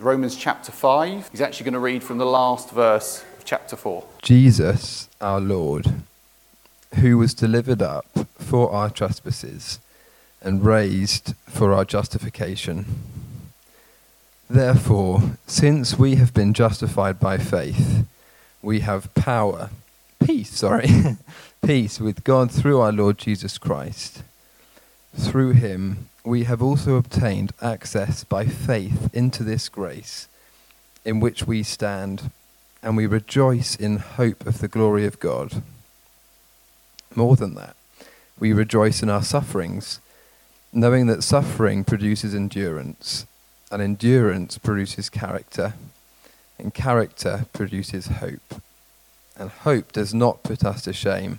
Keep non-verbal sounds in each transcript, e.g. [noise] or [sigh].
Romans chapter 5. He's actually going to read from the last verse of chapter 4. Jesus, our Lord, who was delivered up for our trespasses and raised for our justification. Therefore, since we have been justified by faith, we have power, peace, sorry, [laughs] peace with God through our Lord Jesus Christ. Through him, we have also obtained access by faith into this grace in which we stand, and we rejoice in hope of the glory of God. More than that, we rejoice in our sufferings, knowing that suffering produces endurance, and endurance produces character, and character produces hope. And hope does not put us to shame,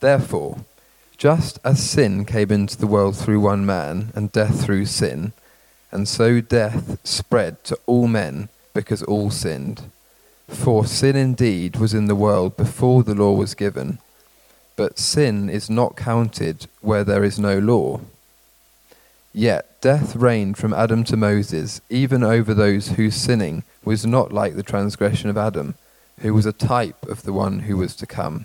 Therefore, just as sin came into the world through one man, and death through sin, and so death spread to all men because all sinned. For sin indeed was in the world before the law was given, but sin is not counted where there is no law. Yet death reigned from Adam to Moses, even over those whose sinning was not like the transgression of Adam, who was a type of the one who was to come.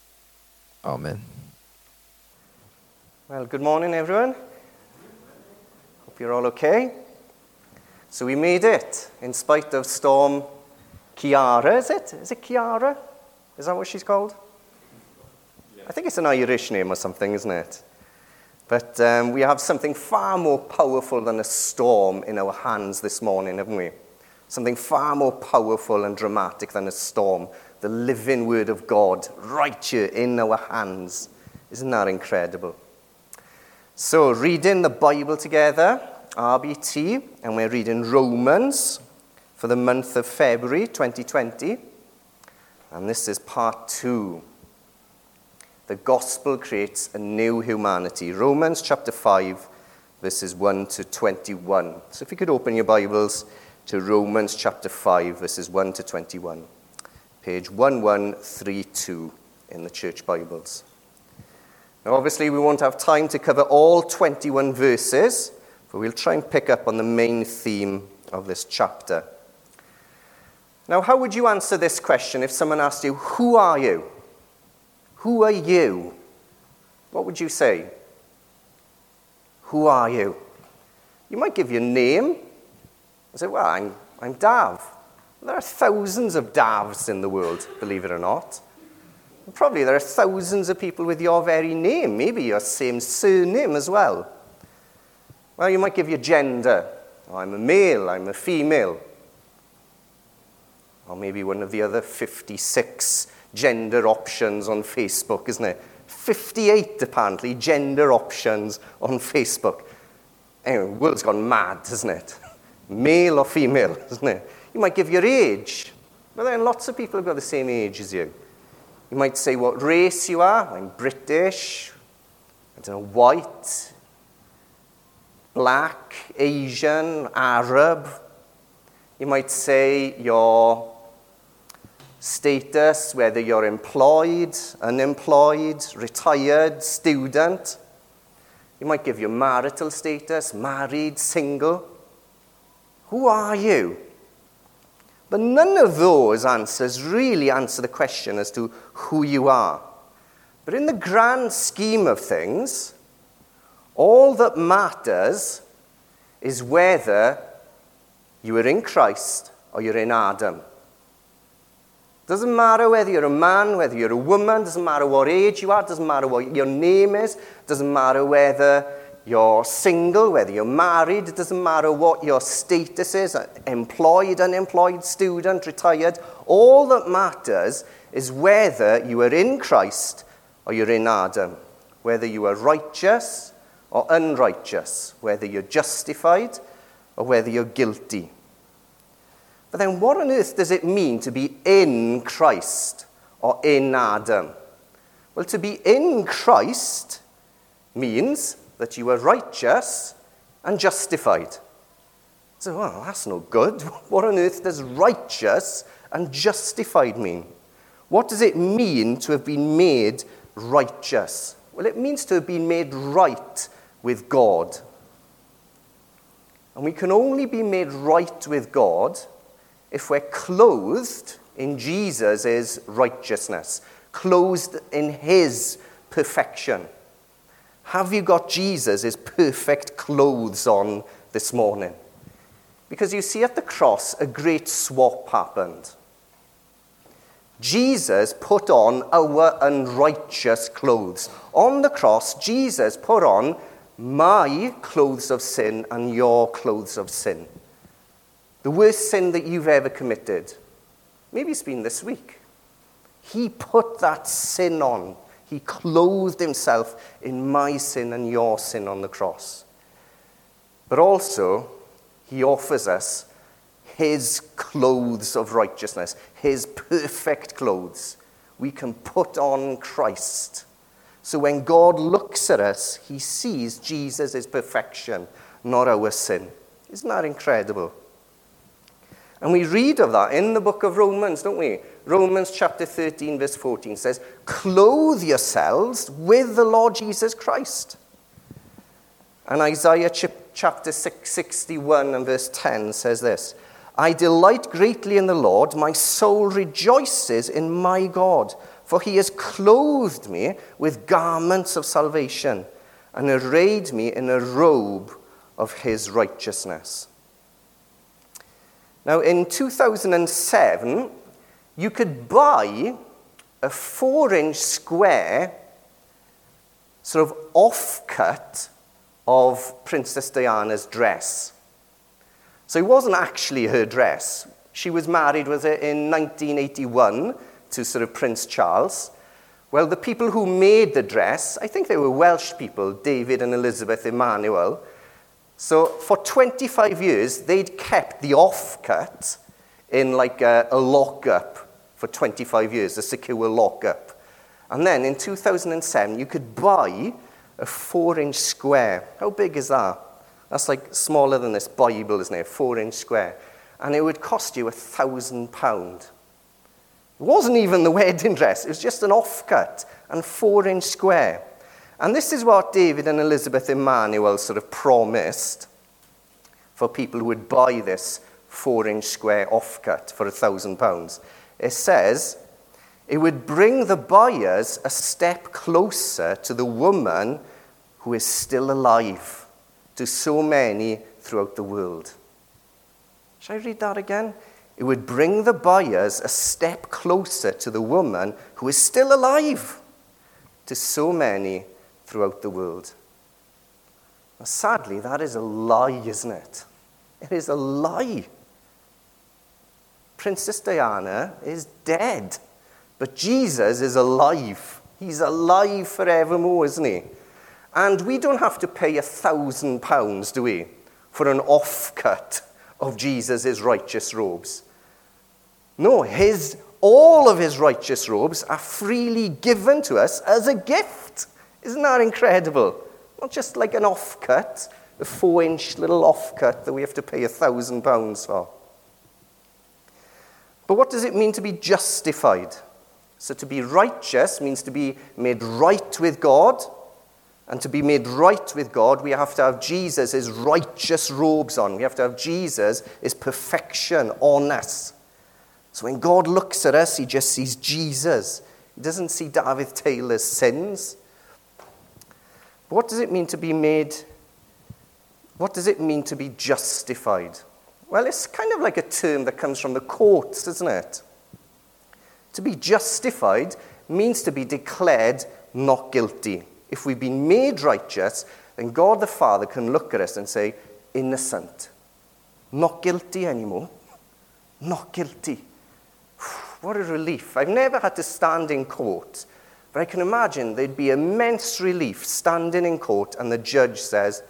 Amen. Well, good morning, everyone. Hope you're all okay. So we made it in spite of storm Ciara, is it? Is it Ciara? Is that what she's called? I think it's an Irish name or something, isn't it? But um, we have something far more powerful than a storm in our hands this morning, haven't we? Something far more powerful and dramatic than a storm. The living Word of God right here in our hands. Isn't that incredible? So, reading the Bible together, RBT, and we're reading Romans for the month of February 2020. And this is part two. The gospel creates a new humanity. Romans chapter 5, verses 1 to 21. So if you could open your Bibles to Romans chapter 5, verses 1 to 21. Page 1132 in the church Bibles. Now, obviously, we won't have time to cover all 21 verses, but we'll try and pick up on the main theme of this chapter. Now, how would you answer this question if someone asked you, Who are you? Who are you? What would you say? Who are you? You might give your name. I say, Well, I'm, I'm Dav. There are thousands of Davs in the world, believe it or not. Probably there are thousands of people with your very name, maybe your same surname as well. Well, you might give your gender. Oh, I'm a male, I'm a female. Or maybe one of the other 56 gender options on Facebook, isn't it? 58, apparently, gender options on Facebook. Anyway, the world's gone mad, hasn't it? Male or female, [laughs] isn't it? You might give your age. But then lots of people have got the same age as you. You might say what race you are. I'm British. I don't know, white, black, Asian, Arab. You might say your status, whether you're employed, unemployed, retired, student. You might give your marital status, married, single. Who are you? But none of those answers really answer the question as to who you are. But in the grand scheme of things, all that matters is whether you are in Christ or you're in Adam. Doesn't matter whether you're a man, whether you're a woman, doesn't matter what age you are, doesn't matter what your name is, doesn't matter whether you're single, whether you're married, it doesn't matter what your status is uh, employed, unemployed, student, retired. All that matters is whether you are in Christ or you're in Adam, whether you are righteous or unrighteous, whether you're justified or whether you're guilty. But then, what on earth does it mean to be in Christ or in Adam? Well, to be in Christ means that you are righteous and justified. So, well, that's no good. [laughs] What on earth does righteous and justified mean? What does it mean to have been made righteous? Well, it means to have been made right with God. And we can only be made right with God if we're clothed in Jesus' righteousness, clothed in his perfection. Have you got Jesus' perfect clothes on this morning? Because you see, at the cross, a great swap happened. Jesus put on our unrighteous clothes. On the cross, Jesus put on my clothes of sin and your clothes of sin. The worst sin that you've ever committed. Maybe it's been this week. He put that sin on. He clothed himself in my sin and your sin on the cross. But also, he offers us his clothes of righteousness, his perfect clothes. We can put on Christ. So when God looks at us, he sees Jesus' perfection, not our sin. Isn't that incredible? And we read of that in the book of Romans, don't we? Romans chapter 13, verse 14 says, Clothe yourselves with the Lord Jesus Christ. And Isaiah chapter 61 and verse 10 says this I delight greatly in the Lord, my soul rejoices in my God, for he has clothed me with garments of salvation and arrayed me in a robe of his righteousness. Now, in 2007, you could buy a four inch square, sort of off cut of Princess Diana's dress. So it wasn't actually her dress. She was married, was it, in 1981 to sort of Prince Charles. Well, the people who made the dress, I think they were Welsh people, David and Elizabeth Emanuel, so for 25 years, they'd kept the offcut in like a, a lockup for 25 years, a secure lockup. And then in 2007, you could buy a four inch square. How big is that? That's like smaller than this Bible, isn't it? Four inch square. And it would cost you a thousand pound. It wasn't even the wedding dress, it was just an offcut and four inch square. And this is what David and Elizabeth Emanuel sort of promised for people who would buy this four inch square offcut for a thousand pounds. It says it would bring the buyers a step closer to the woman who is still alive to so many throughout the world. Shall I read that again? It would bring the buyers a step closer to the woman who is still alive to so many throughout the world. Now, sadly, that is a lie, isn't it? It is a lie. Princess Diana is dead, but Jesus is alive. He's alive forevermore, isn't he? And we don't have to pay a thousand pounds, do we, for an offcut of Jesus' righteous robes. No, his, all of his righteous robes are freely given to us as a gift. Isn't that incredible? Not just like an offcut, a four inch little offcut that we have to pay a thousand pounds for. But what does it mean to be justified? So, to be righteous means to be made right with God. And to be made right with God, we have to have Jesus' righteous robes on. We have to have Jesus' perfection on us. So when God looks at us, he just sees Jesus. He doesn't see David Taylor's sins. But what does it mean to be made? What does it mean to be justified? Well, it's kind of like a term that comes from the courts, isn't it? To be justified means to be declared not guilty. If we've been made righteous, then God the Father can look at us and say, innocent. Not guilty anymore. Not guilty. [sighs] What a relief. I've never had to stand in court, but I can imagine there'd be immense relief standing in court and the judge says,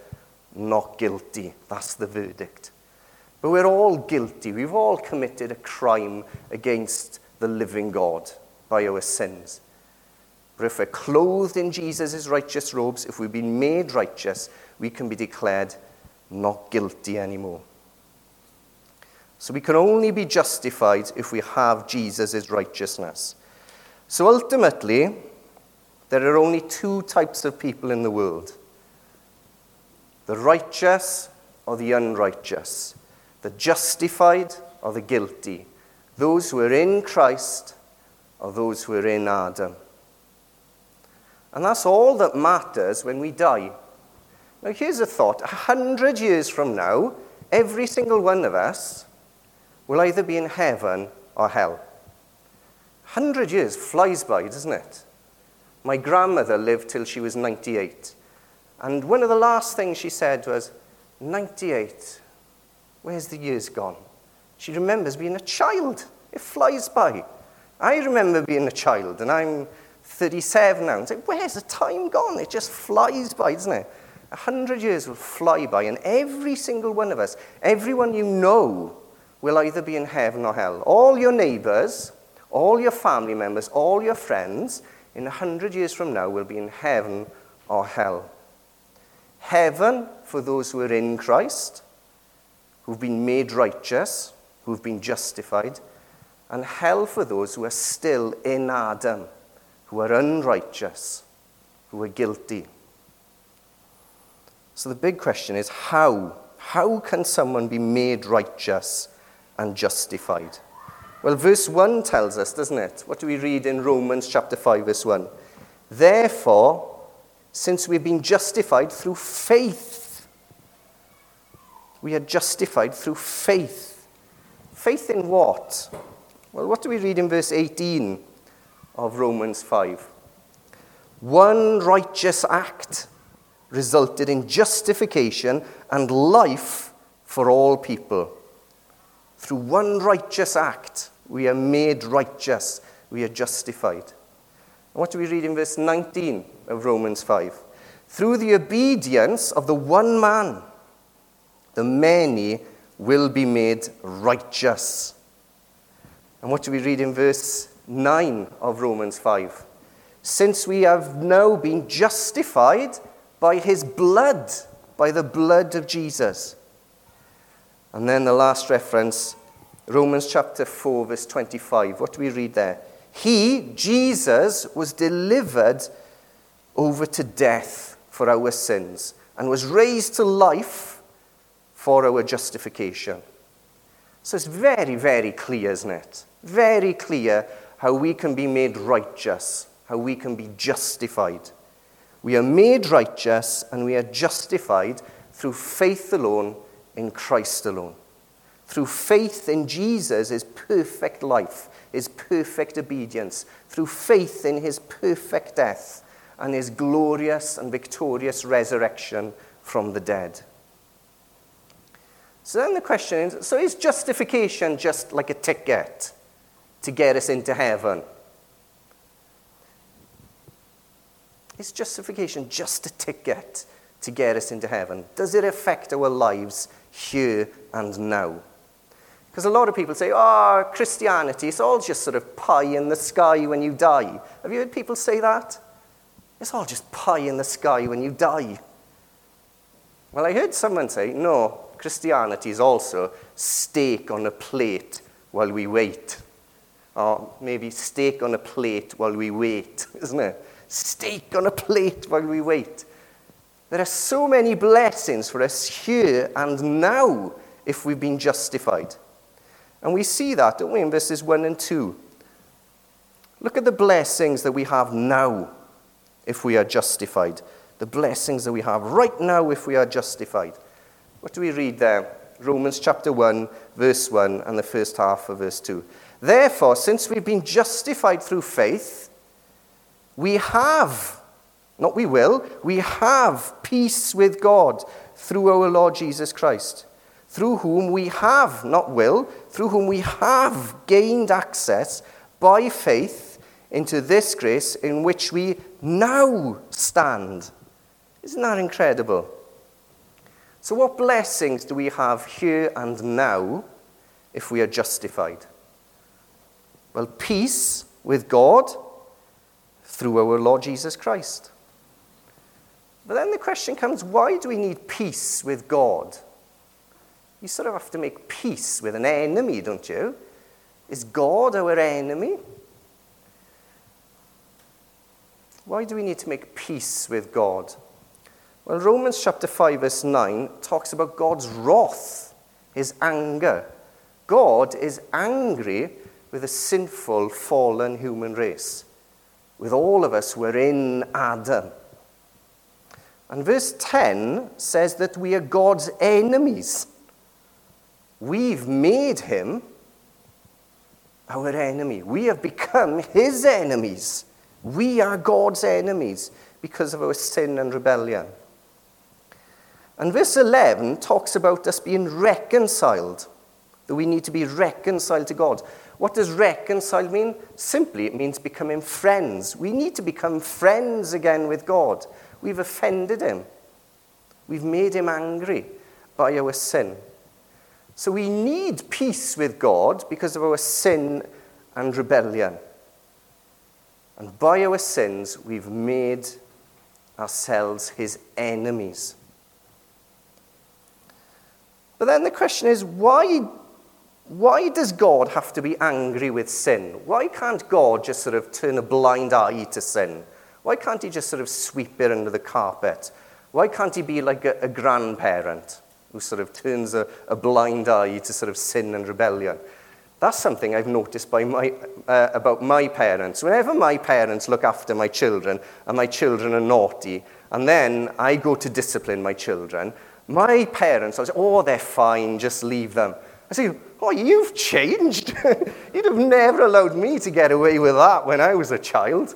not guilty. That's the verdict. But we're all guilty. We've all committed a crime against the living God by our sins. But if we're clothed in Jesus' righteous robes, if we've been made righteous, we can be declared not guilty anymore. So we can only be justified if we have Jesus' righteousness. So ultimately, there are only two types of people in the world the righteous or the unrighteous, the justified or the guilty, those who are in Christ or those who are in Adam. And that's all that matters when we die. Now, here's a thought a hundred years from now, every single one of us will either be in heaven or hell. A hundred years flies by, doesn't it? My grandmother lived till she was 98. And one of the last things she said was, 98, where's the years gone? She remembers being a child. It flies by. I remember being a child, and I'm 37 now. And say, where's the time gone? It just flies by, doesn't it? A hundred years will fly by, and every single one of us, everyone you know, will either be in heaven or hell. All your neighbors, all your family members, all your friends, in a hundred years from now, will be in heaven or hell. Heaven for those who are in Christ, who've been made righteous, who've been justified, and hell for those who are still in Adam who are unrighteous, who are guilty. So the big question is how? How can someone be made righteous and justified? Well, verse 1 tells us, doesn't it? What do we read in Romans chapter 5, verse 1? Therefore, since we've been justified through faith, we are justified through faith. Faith in what? Well, what do we read in verse 18? of Romans 5. One righteous act resulted in justification and life for all people. Through one righteous act, we are made righteous, we are justified. What do we read in verse 19 of Romans 5? Through the obedience of the one man, the many will be made righteous. And what do we read in verse 9 of Romans 5. Since we have now been justified by his blood, by the blood of Jesus. And then the last reference, Romans chapter 4, verse 25. What do we read there? He, Jesus, was delivered over to death for our sins and was raised to life for our justification. So it's very, very clear, isn't it? Very clear how we can be made righteous, how we can be justified. We are made righteous and we are justified through faith alone in Christ alone. Through faith in Jesus, his perfect life, his perfect obedience. Through faith in his perfect death and his glorious and victorious resurrection from the dead. So then the question is so is justification just like a ticket to get us into heaven? Is justification just a ticket to get us into heaven? Does it affect our lives here and now? Because a lot of people say, oh, Christianity, it's all just sort of pie in the sky when you die. Have you heard people say that? It's all just pie in the sky when you die. Well, I heard someone say, no, Christianity is also steak on a plate while we wait. Or maybe steak on a plate while we wait, [laughs] isn't it? Steak on a plate while we wait. There are so many blessings for us here and now if we've been justified. And we see that, don't we, in verses 1 and 2. Look at the blessings that we have now if we are justified. The blessings that we have right now if we are justified. What do we read there? Romans chapter 1, verse 1, and the first half of verse 2. Therefore, since we've been justified through faith, we have, not we will, we have peace with God through our Lord Jesus Christ, through whom we have, not will, through whom we have gained access by faith into this grace in which we now stand. Isn't that incredible? So, what blessings do we have here and now if we are justified? Well, peace with God through our Lord Jesus Christ. But then the question comes why do we need peace with God? You sort of have to make peace with an enemy, don't you? Is God our enemy? Why do we need to make peace with God? Well, Romans chapter 5, verse 9 talks about God's wrath, his anger. God is angry with a sinful, fallen human race, with all of us who are in Adam. And verse 10 says that we are God's enemies. We've made him our enemy. We have become his enemies. We are God's enemies because of our sin and rebellion. And verse 11 talks about us being reconciled, that we need to be reconciled to God. What does reconcile mean? Simply, it means becoming friends. We need to become friends again with God. We've offended him, we've made him angry by our sin. So we need peace with God because of our sin and rebellion. And by our sins, we've made ourselves his enemies. But then the question is why, why does God have to be angry with sin? Why can't God just sort of turn a blind eye to sin? Why can't he just sort of sweep it under the carpet? Why can't he be like a, a grandparent who sort of turns a, a blind eye to sort of sin and rebellion? That's something I've noticed by my, uh, about my parents. Whenever my parents look after my children and my children are naughty, and then I go to discipline my children, my parents I say, Oh, they're fine, just leave them. I say, Oh, you've changed. [laughs] You'd have never allowed me to get away with that when I was a child.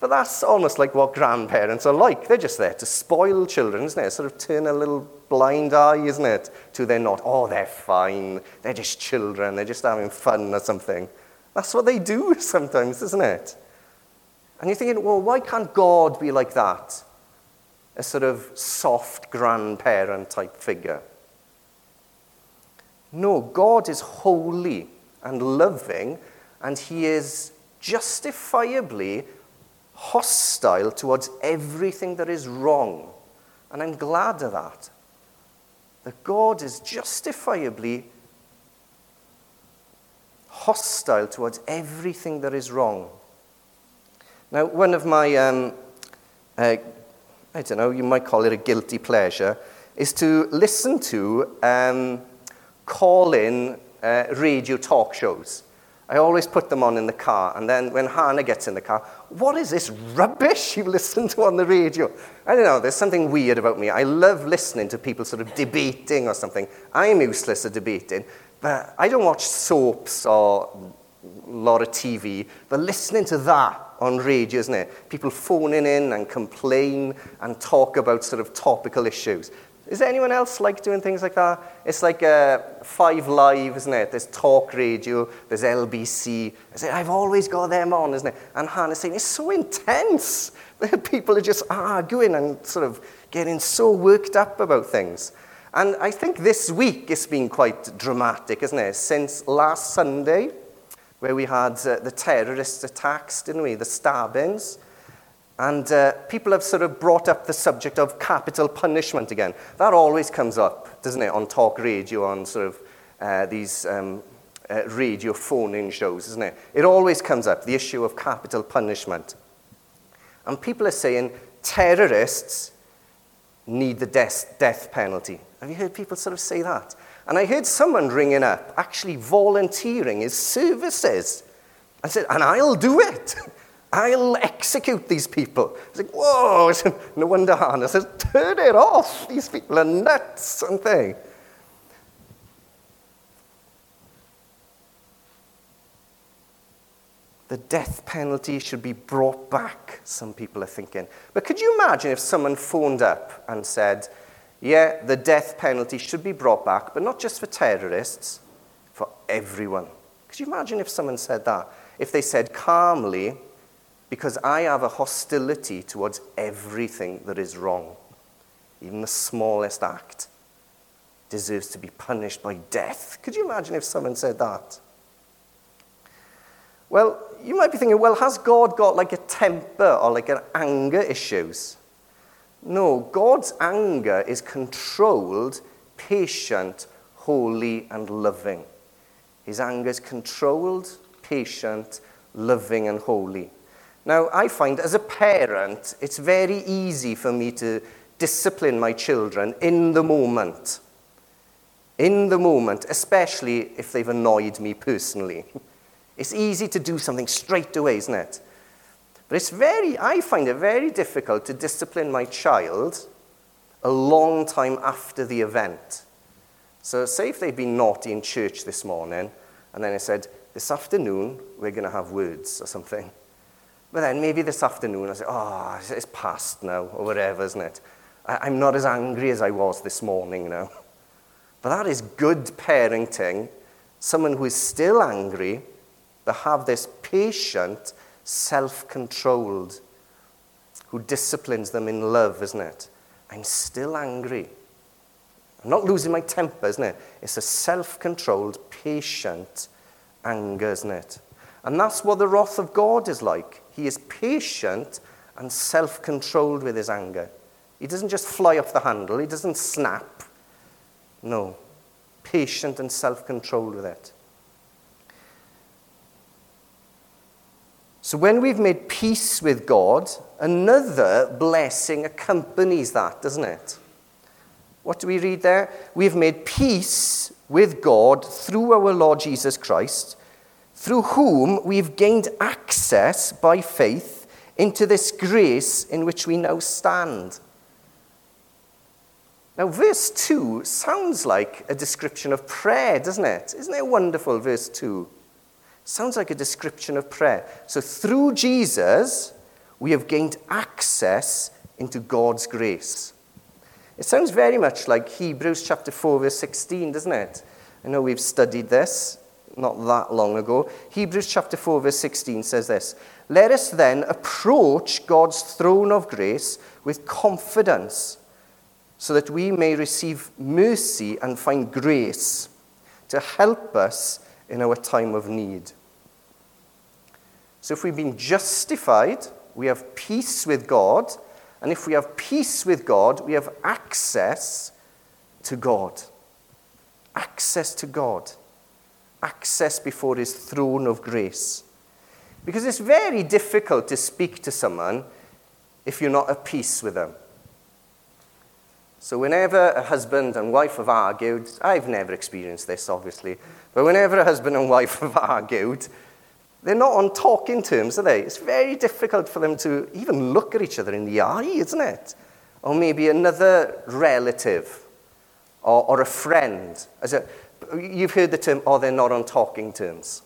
But that's almost like what grandparents are like. They're just there to spoil children, isn't it? Sort of turn a little blind eye, isn't it? To they're not, oh, they're fine. They're just children. They're just having fun or something. That's what they do [laughs] sometimes, isn't it? And you're thinking, well, why can't God be like that? A sort of soft grandparent type figure. No, God is holy and loving, and He is justifiably hostile towards everything that is wrong. And I'm glad of that. That God is justifiably hostile towards everything that is wrong. Now, one of my, um, uh, I don't know, you might call it a guilty pleasure, is to listen to um, call in uh, radio talk shows. I always put them on in the car, and then when Hannah gets in the car, what is this rubbish you [laughs] listen to on the radio? I don't know, there's something weird about me. I love listening to people sort of debating or something. I'm useless at debating, but I don't watch soaps or a lot of TV, but listening to that on radio, isn't it? People phoning in and complain and talk about sort of topical issues. Is anyone else like doing things like that? It's like uh, Five Live, isn't it? There's talk radio, there's LBC. I've always got them on, isn't it? And Hannah's saying, it's so intense. [laughs] People are just arguing and sort of getting so worked up about things. And I think this week it's been quite dramatic, isn't it? Since last Sunday, where we had uh, the terrorist attacks, didn't we? The stabbings. And uh, people have sort of brought up the subject of capital punishment again. That always comes up, doesn't it, on talk radio, on sort of uh, these um, uh, radio phone-in shows, isn't it? It always comes up, the issue of capital punishment. And people are saying terrorists need the death, death penalty. Have you heard people sort of say that? And I heard someone ringing up, actually volunteering his services. I said, and I'll do it. [laughs] I'll execute these people. I was like, whoa, [laughs] no wonder Hannah says, turn it off. These people are nuts, aren't they? The death penalty should be brought back, some people are thinking. But could you imagine if someone phoned up and said, yeah, the death penalty should be brought back, but not just for terrorists, for everyone? Could you imagine if someone said that? If they said calmly, because I have a hostility towards everything that is wrong. Even the smallest act deserves to be punished by death. Could you imagine if someone said that? Well, you might be thinking, well, has God got like a temper or like an anger issues? No, God's anger is controlled, patient, holy, and loving. His anger is controlled, patient, loving, and holy. Now, I find as a parent, it's very easy for me to discipline my children in the moment. In the moment, especially if they've annoyed me personally. [laughs] It's easy to do something straight away, isn't it? But it's very, I find it very difficult to discipline my child a long time after the event. So, say if they've been naughty in church this morning, and then I said, This afternoon, we're going to have words or something. But then maybe this afternoon I say, oh, it's past now, or whatever, isn't it? I'm not as angry as I was this morning now. But that is good parenting. Someone who is still angry, but have this patient, self-controlled, who disciplines them in love, isn't it? I'm still angry. I'm not losing my temper, isn't it? It's a self-controlled, patient anger, isn't it? And that's what the wrath of God is like. He is patient and self controlled with his anger. He doesn't just fly off the handle, he doesn't snap. No, patient and self controlled with it. So, when we've made peace with God, another blessing accompanies that, doesn't it? What do we read there? We've made peace with God through our Lord Jesus Christ through whom we've gained access by faith into this grace in which we now stand. Now, verse 2 sounds like a description of prayer, doesn't it? Isn't it wonderful, verse 2? Sounds like a description of prayer. So, through Jesus, we have gained access into God's grace. It sounds very much like Hebrews chapter 4, verse 16, doesn't it? I know we've studied this not that long ago. Hebrews chapter 4, verse 16 says this Let us then approach God's throne of grace with confidence, so that we may receive mercy and find grace to help us in our time of need. So, if we've been justified, we have peace with God. And if we have peace with God, we have access to God. Access to God access before his throne of grace. Because it's very difficult to speak to someone if you're not at peace with them. So, whenever a husband and wife have argued, I've never experienced this, obviously, but whenever a husband and wife [laughs] have argued, they're not on talking terms, are they? It's very difficult for them to even look at each other in the eye, isn't it? Or maybe another relative or, or a friend. As a, you've heard the term, oh, they're not on talking terms.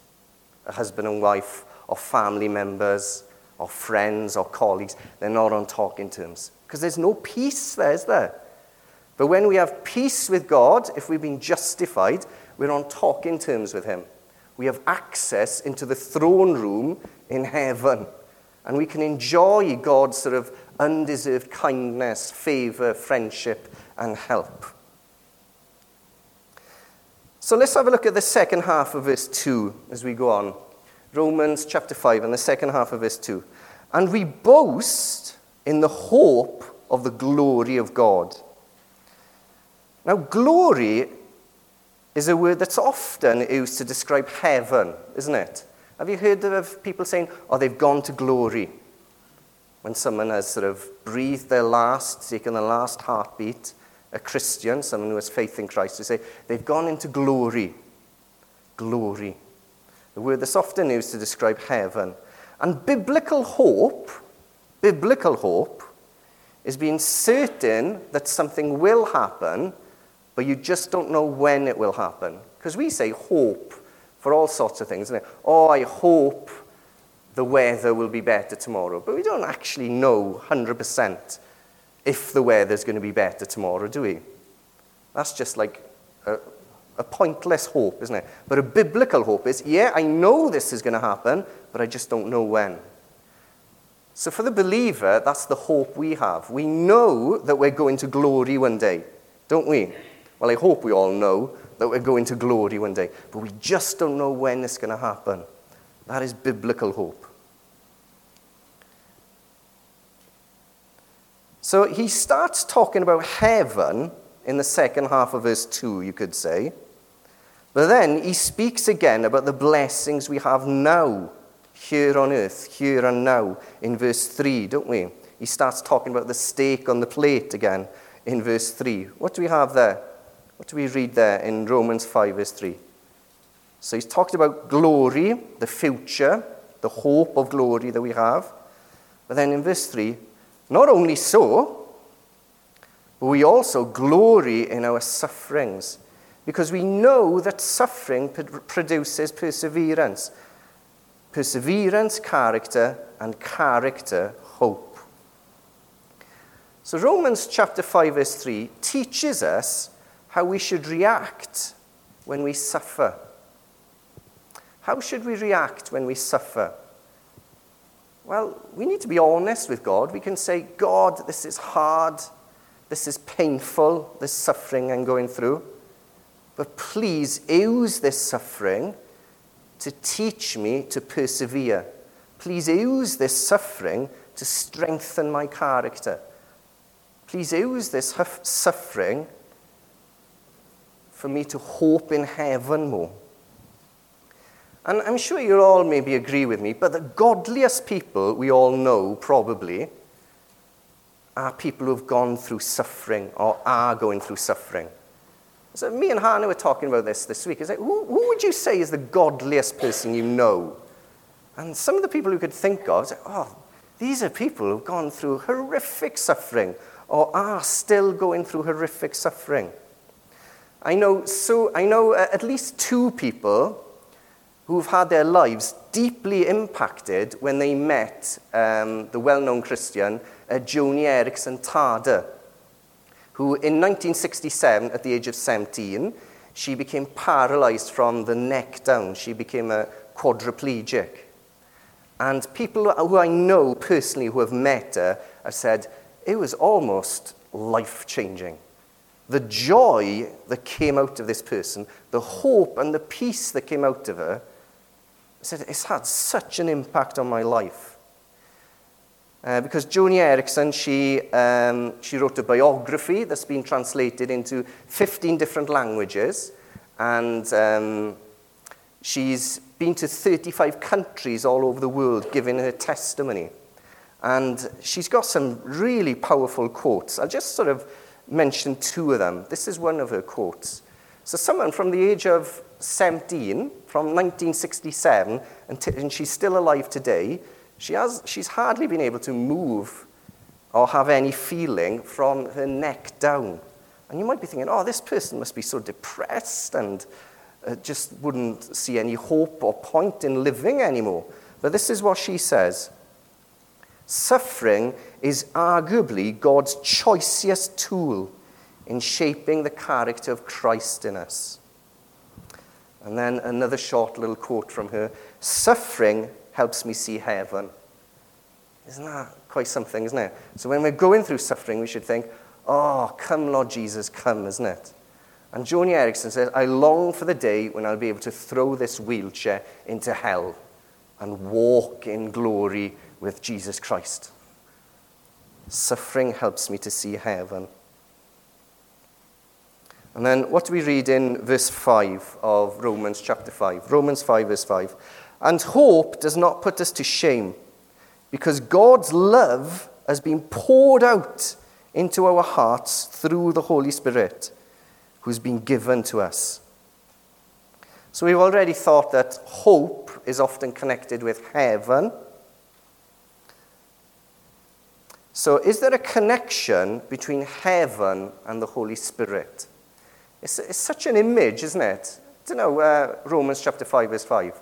A husband and wife, or family members, or friends, or colleagues, they're not on talking terms. Because there's no peace there, is there? But when we have peace with God, if we've been justified, we're on talking terms with Him. We have access into the throne room in heaven. And we can enjoy God's sort of undeserved kindness, favor, friendship, and help. So let's have a look at the second half of verse 2 as we go on. Romans chapter 5 and the second half of verse 2. And we boast in the hope of the glory of God. Now, glory is a word that's often used to describe heaven, isn't it? Have you heard of people saying, oh, they've gone to glory? When someone has sort of breathed their last, taken their last heartbeat, a Christian, someone who has faith in Christ, to say, they've gone into glory. Glory. The word that's often used to describe heaven. And biblical hope, biblical hope, is being certain that something will happen but you just don't know when it will happen. Because we say hope for all sorts of things. Isn't it? Oh, I hope the weather will be better tomorrow. But we don't actually know 100% if the weather's going to be better tomorrow, do we? That's just like a, a pointless hope, isn't it? But a biblical hope is, yeah, I know this is going to happen, but I just don't know when. So for the believer, that's the hope we have. We know that we're going to glory one day, don't we? Well, I hope we all know that we're going to glory one day, but we just don't know when it's going to happen. That is biblical hope. So he starts talking about heaven in the second half of verse 2, you could say. But then he speaks again about the blessings we have now, here on earth, here and now, in verse 3, don't we? He starts talking about the steak on the plate again in verse 3. What do we have there? What do we read there in Romans 5, verse 3? So he's talked about glory, the future, the hope of glory that we have. But then in verse 3, not only so, but we also glory in our sufferings, because we know that suffering produces perseverance. Perseverance, character, and character, hope. So Romans chapter 5, verse 3 teaches us how we should react when we suffer. How should we react when we suffer? Well, we need to be honest with God. We can say, God, this is hard. This is painful, this suffering I'm going through. But please use this suffering to teach me to persevere. Please use this suffering to strengthen my character. Please use this suffering for me to hope in heaven more. And I'm sure you all maybe agree with me, but the godliest people we all know probably are people who've gone through suffering or are going through suffering. So me and Hannah were talking about this this week. Is like, who, who would you say is the godliest person you know? And some of the people who could think of, like, oh, these are people who've gone through horrific suffering or are still going through horrific suffering. I know, so, I know uh, at least two people who've had their lives deeply impacted when they met um, the well known Christian uh, Joni Eareckson Tada, who in 1967, at the age of 17, she became paralyzed from the neck down. She became a quadriplegic. And people who I know personally who have met her have said it was almost life changing the joy that came out of this person, the hope and the peace that came out of her, said, it's had such an impact on my life. Uh, because Joni Eareckson, she, um, she wrote a biography that's been translated into 15 different languages, and um, she's been to 35 countries all over the world giving her testimony. And she's got some really powerful quotes. I'll just sort of mention two of them. This is one of her quotes. So, someone from the age of 17, from 1967, and, t- and she's still alive today, she has, she's hardly been able to move or have any feeling from her neck down. And you might be thinking, oh, this person must be so depressed and uh, just wouldn't see any hope or point in living anymore. But this is what she says Suffering is arguably God's choicest tool in shaping the character of Christ in us. And then another short little quote from her Suffering helps me see heaven. Isn't that quite something, isn't it? So when we're going through suffering, we should think, Oh, come, Lord Jesus, come, isn't it? And Joni Eareckson says, I long for the day when I'll be able to throw this wheelchair into hell and walk in glory with Jesus Christ. Suffering helps me to see heaven. And then what do we read in verse 5 of Romans chapter 5? Romans 5, verse 5. And hope does not put us to shame, because God's love has been poured out into our hearts through the Holy Spirit, who's been given to us. So we've already thought that hope is often connected with heaven. So, is there a connection between heaven and the Holy Spirit? It's, it's such an image, isn't it? I don't know, uh, Romans chapter 5, verse 5.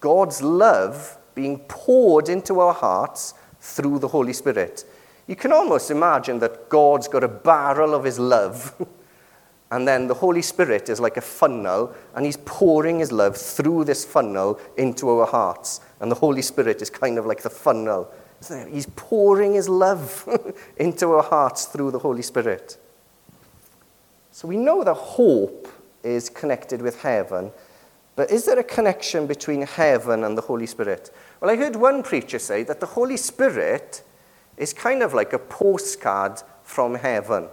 God's love being poured into our hearts through the Holy Spirit. You can almost imagine that God's got a barrel of his love, [laughs] and then the Holy Spirit is like a funnel, and he's pouring his love through this funnel into our hearts. And the Holy Spirit is kind of like the funnel He's pouring his love [laughs] into our hearts through the Holy Spirit. So we know that hope is connected with heaven, but is there a connection between heaven and the Holy Spirit? Well, I heard one preacher say that the Holy Spirit is kind of like a postcard from heaven.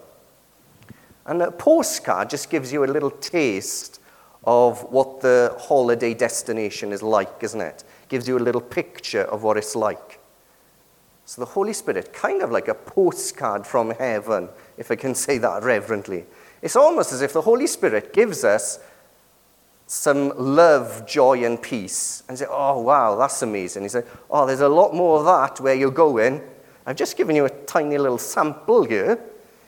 And a postcard just gives you a little taste of what the holiday destination is like, isn't it? Gives you a little picture of what it's like. So the Holy Spirit, kind of like a postcard from heaven, if I can say that reverently. It's almost as if the Holy Spirit gives us some love, joy, and peace. And say, oh, wow, that's amazing. He said, oh, there's a lot more of that where you're going. I've just given you a tiny little sample here.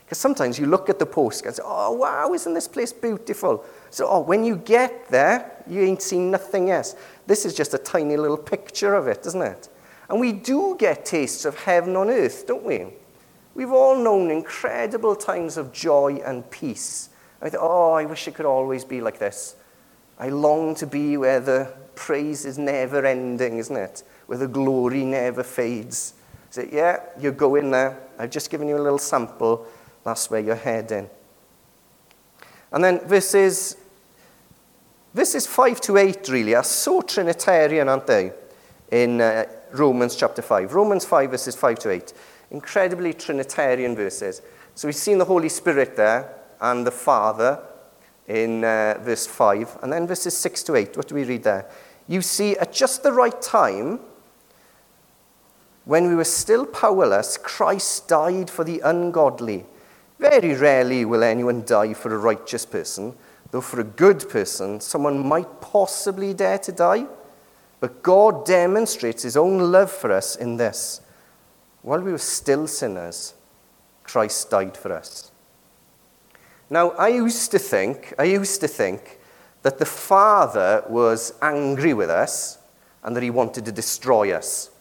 Because sometimes you look at the postcard and say, oh, wow, isn't this place beautiful? So, oh, when you get there, you ain't seen nothing else. This is just a tiny little picture of it, isn't it? And we do get tastes of heaven on earth, don't we? We've all known incredible times of joy and peace. I thought, oh, I wish it could always be like this. I long to be where the praise is never ending, isn't it? Where the glory never fades. So, yeah, you're going there. I've just given you a little sample. That's where you're heading. And then verses, verses 5 to 8 really are so Trinitarian, aren't they? In uh, Romans chapter 5. Romans 5, verses 5 to 8. Incredibly Trinitarian verses. So we've seen the Holy Spirit there and the Father in uh, verse 5. And then verses 6 to 8. What do we read there? You see, at just the right time, when we were still powerless, Christ died for the ungodly. Very rarely will anyone die for a righteous person, though for a good person, someone might possibly dare to die. But God demonstrates his own love for us in this. While we were still sinners, Christ died for us. Now, I used to think, I used to think that the Father was angry with us and that he wanted to destroy us.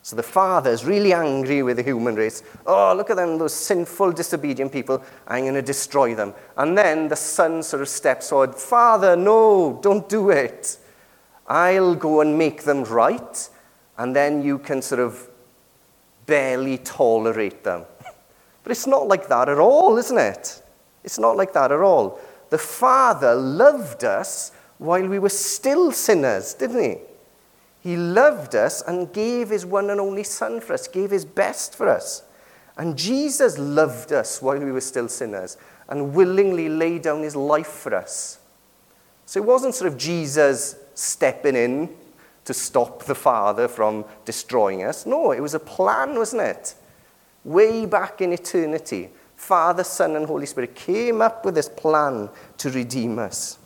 So the Father is really angry with the human race. Oh, look at them, those sinful, disobedient people. I'm going to destroy them. And then the Son sort of steps forward. Father, no, don't do it. I'll go and make them right, and then you can sort of barely tolerate them. [laughs] But it's not like that at all, isn't it? It's not like that at all. The Father loved us while we were still sinners, didn't he? He loved us and gave his one and only Son for us, gave his best for us. And Jesus loved us while we were still sinners and willingly laid down his life for us. So it wasn't sort of Jesus stepping in to stop the Father from destroying us. No, it was a plan, wasn't it? way back in eternity, Father, Son, and Holy Spirit came up with this plan to redeem us.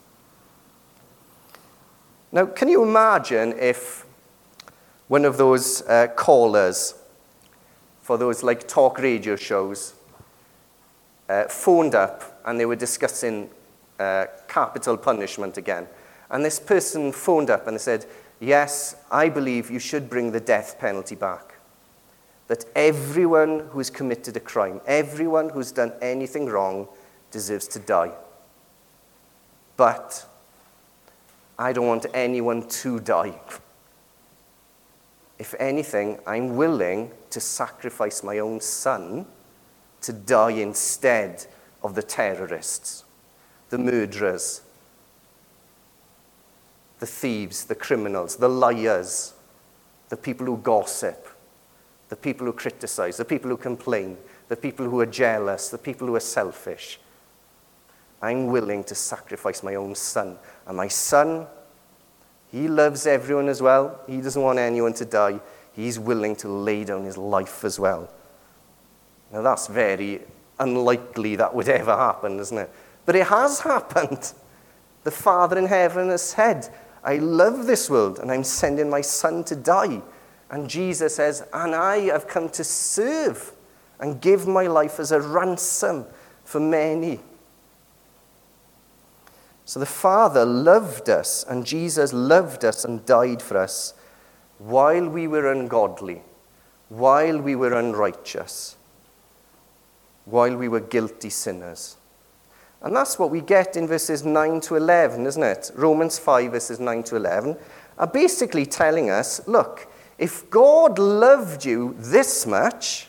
Now, can you imagine if one of those uh, callers for those like talk radio shows uh, phoned up and they were discussing uh, capital punishment again? And this person phoned up and said, Yes, I believe you should bring the death penalty back. That everyone who has committed a crime, everyone who's done anything wrong, deserves to die. But I don't want anyone to die. If anything, I'm willing to sacrifice my own son to die instead of the terrorists, the murderers, the thieves, the criminals, the liars, the people who gossip, the people who criticize, the people who complain, the people who are jealous, the people who are selfish. I'm willing to sacrifice my own son. And my son, he loves everyone as well. He doesn't want anyone to die. He's willing to lay down his life as well. Now, that's very unlikely that would ever happen, isn't it? But it has [laughs] happened. The Father in heaven has said, I love this world and I'm sending my son to die. And Jesus says, And I have come to serve and give my life as a ransom for many. So the Father loved us, and Jesus loved us and died for us while we were ungodly, while we were unrighteous, while we were guilty sinners. And that's what we get in verses 9 to 11, isn't it? Romans 5, verses 9 to 11, are basically telling us look, if God loved you this much,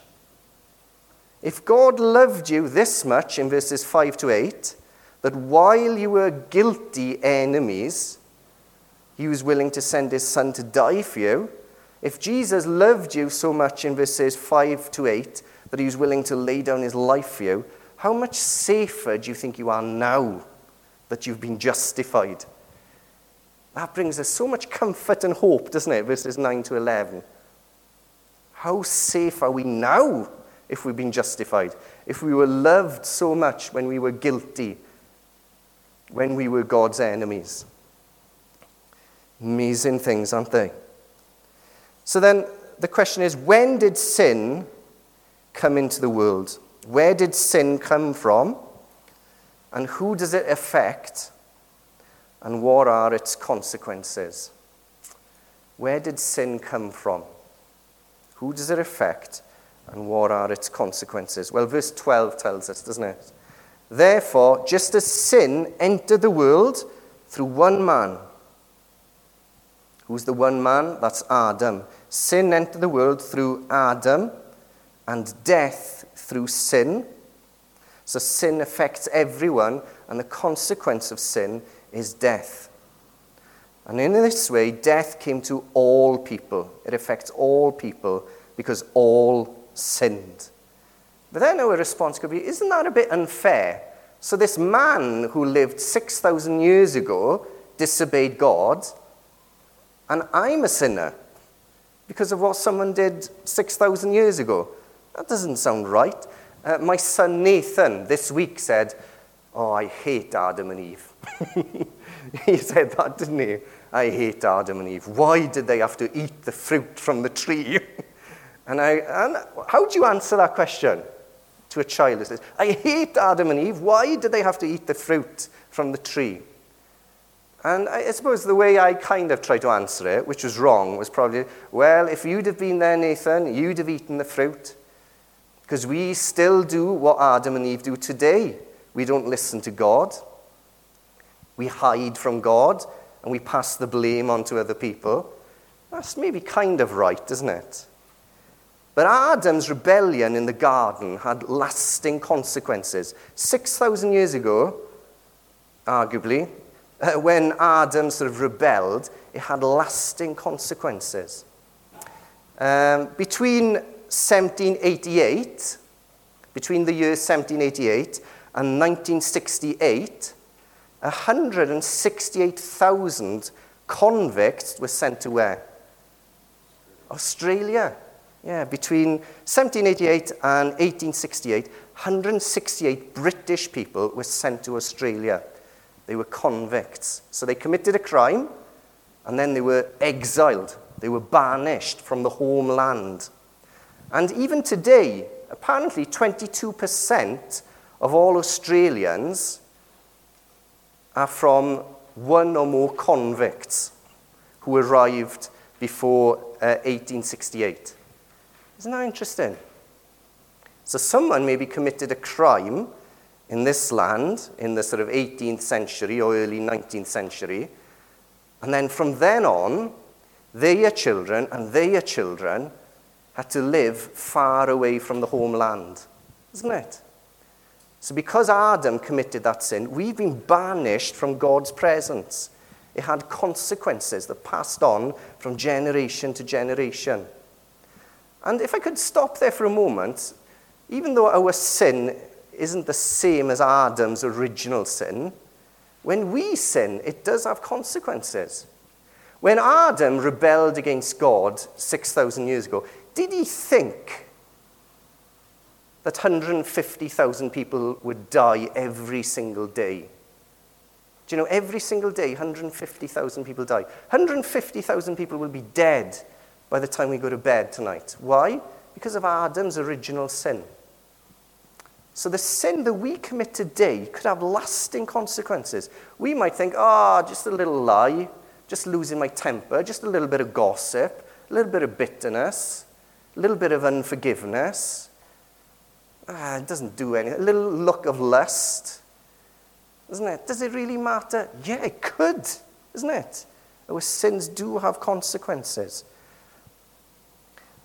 if God loved you this much in verses 5 to 8, that while you were guilty enemies, he was willing to send his son to die for you. If Jesus loved you so much in verses 5 to 8 that he was willing to lay down his life for you, how much safer do you think you are now that you've been justified? That brings us so much comfort and hope, doesn't it? Verses 9 to 11. How safe are we now if we've been justified? If we were loved so much when we were guilty, when we were God's enemies? Amazing things, aren't they? So then the question is when did sin come into the world? Where did sin come from? And who does it affect? And what are its consequences? Where did sin come from? Who does it affect? And what are its consequences? Well, verse 12 tells us, doesn't it? Therefore, just as sin entered the world through one man, who's the one man? That's Adam. Sin entered the world through Adam, and death through sin. So sin affects everyone, and the consequence of sin is death. And in this way, death came to all people. It affects all people because all sinned. But then our response could be isn't that a bit unfair? So, this man who lived 6,000 years ago disobeyed God, and I'm a sinner because of what someone did 6,000 years ago. That doesn't sound right. Uh, my son Nathan this week said, Oh, I hate Adam and Eve. [laughs] he said that, didn't he? I hate Adam and Eve. Why did they have to eat the fruit from the tree? [laughs] and, I, and how do you answer that question to a child says, I hate Adam and Eve. Why did they have to eat the fruit from the tree? And I suppose the way I kind of tried to answer it, which was wrong, was probably, well, if you'd have been there, Nathan, you'd have eaten the fruit. Because we still do what Adam and Eve do today. We don't listen to God. We hide from God and we pass the blame on to other people. That's maybe kind of right, isn't it? But Adam's rebellion in the garden had lasting consequences. 6,000 years ago, arguably, [laughs] uh, when Adam sort of rebelled, it had lasting consequences. Um, between 1788, between the years 1788 and 1968, 168,000 convicts were sent to where? Australia. Yeah, between 1788 and 1868, 168 British people were sent to Australia. They were convicts. So they committed a crime and then they were exiled. They were banished from the homeland. And even today, apparently 22% of all Australians are from one or more convicts who arrived before uh, 1868. Isn't that interesting? So someone maybe committed a crime in this land in the sort of 18th century or early 19th century. And then from then on, their children and their children had to live far away from the homeland. Isn't it? So, because Adam committed that sin, we've been banished from God's presence. It had consequences that passed on from generation to generation. And if I could stop there for a moment, even though our sin isn't the same as Adam's original sin, when we sin, it does have consequences. When Adam rebelled against God 6,000 years ago, did he think that 150,000 people would die every single day? Do you know, every single day, 150,000 people die. 150,000 people will be dead by the time we go to bed tonight. Why? Because of Adam's original sin. So the sin that we commit today could have lasting consequences. We might think, ah, oh, just a little lie, just losing my temper, just a little bit of gossip, a little bit of bitterness, a little bit of unforgiveness. Ah, it doesn't do anything. A little look of lust. Isn't it? Does it really matter? Yeah, it could, isn't it? Our sins do have consequences.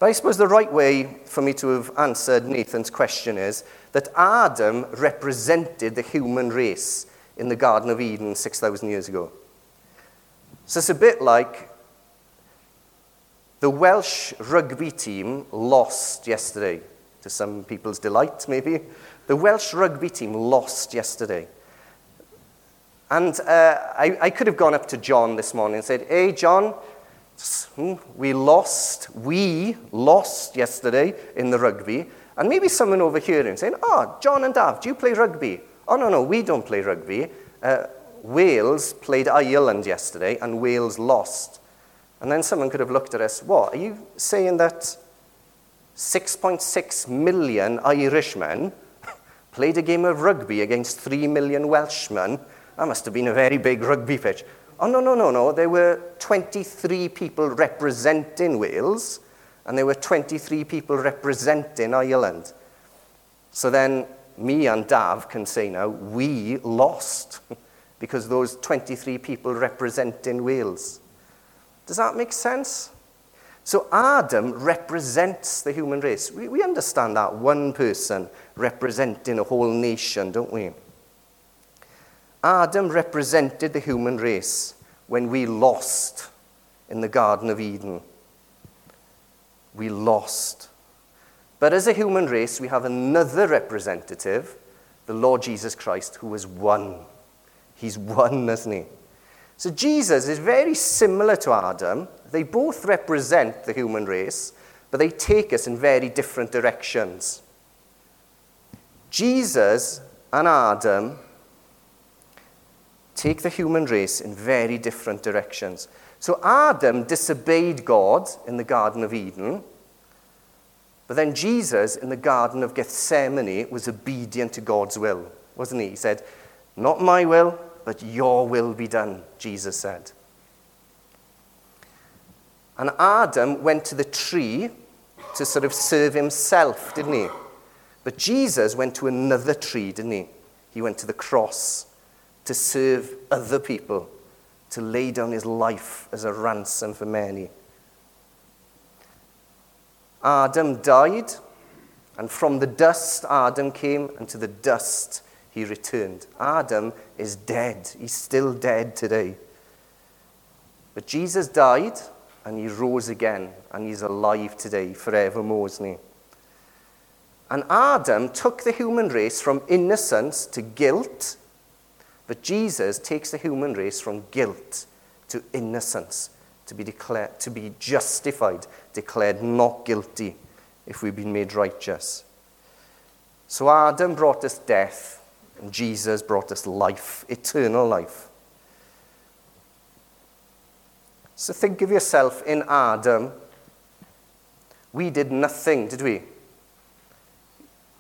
But I suppose the right way for me to have answered Nathan's question is that Adam represented the human race in the Garden of Eden 6,000 years ago. So it's a bit like the Welsh rugby team lost yesterday, to some people's delight, maybe. The Welsh rugby team lost yesterday. And uh, I, I could have gone up to John this morning and said, Hey, John, Hmm, we lost, we lost yesterday in the rugby. And maybe someone over here is saying, Oh, John and Dav, do you play rugby? Oh, no, no, we don't play rugby. Uh, Wales played Ireland yesterday, and Wales lost. And then someone could have looked at us, what, are you saying that 6.6 million Irishmen [laughs] played a game of rugby against 3 million Welshmen? That must have been a very big rugby pitch. Oh, no, no, no, no. There were 23 people representing Wales, and there were 23 people representing Ireland. So then me and Dav can say now, we lost, [laughs] because those 23 people representing Wales. Does that make sense? So Adam represents the human race. We, we understand that one person representing a whole nation, don't we? Adam represented the human race when we lost in the Garden of Eden. We lost. But as a human race, we have another representative, the Lord Jesus Christ, who has won. He's won, hasn't he? So Jesus is very similar to Adam. They both represent the human race, but they take us in very different directions. Jesus and Adam take the human race in very different directions. So Adam disobeyed God in the Garden of Eden, but then Jesus in the Garden of Gethsemane was obedient to God's will, wasn't he? He said, Not my will, but your will be done, Jesus said. And Adam went to the tree to sort of serve himself, didn't he? But Jesus went to another tree, didn't he? He went to the cross to serve other people, to lay down his life as a ransom for many. Adam died, and from the dust Adam came, and to the dust he returned. Adam is dead. He's still dead today. But Jesus died, and he rose again, and he's alive today, forevermore, isn't he? And Adam took the human race from innocence to guilt but Jesus takes the human race from guilt to innocence, to be, declared, to be justified, declared not guilty if we've been made righteous. So Adam brought us death, and Jesus brought us life, eternal life. So think of yourself in Adam. We did nothing, did we?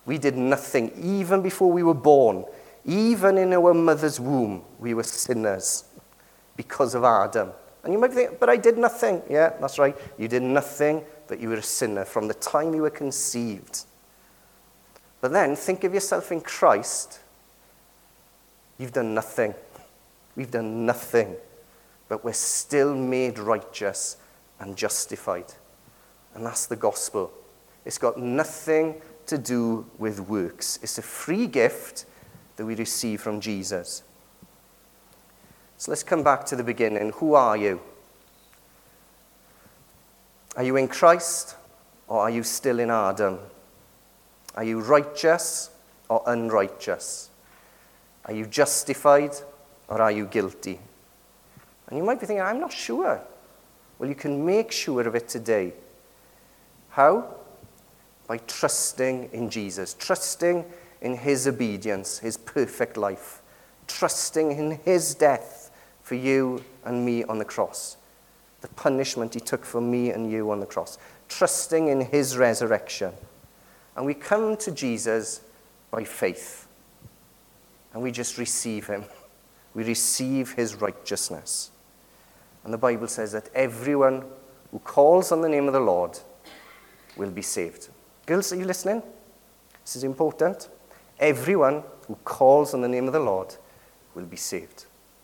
We did nothing. Even before we were born, even in our mother's womb, we were sinners because of Adam. And you might think, but I did nothing. Yeah, that's right. You did nothing, but you were a sinner from the time you were conceived. But then think of yourself in Christ. You've done nothing. We've done nothing. But we're still made righteous and justified. And that's the gospel. It's got nothing to do with works, it's a free gift that we receive from Jesus. So let's come back to the beginning. Who are you? Are you in Christ or are you still in Adam? Are you righteous or unrighteous? Are you justified or are you guilty? And you might be thinking, I'm not sure. Well, you can make sure of it today. How? By trusting in Jesus, trusting in his obedience, his perfect life, trusting in his death for you and me on the cross, the punishment he took for me and you on the cross, trusting in his resurrection. And we come to Jesus by faith, and we just receive him. We receive his righteousness. And the Bible says that everyone who calls on the name of the Lord will be saved. Girls, are you listening? This is important. Everyone who calls on the name of the Lord will be saved.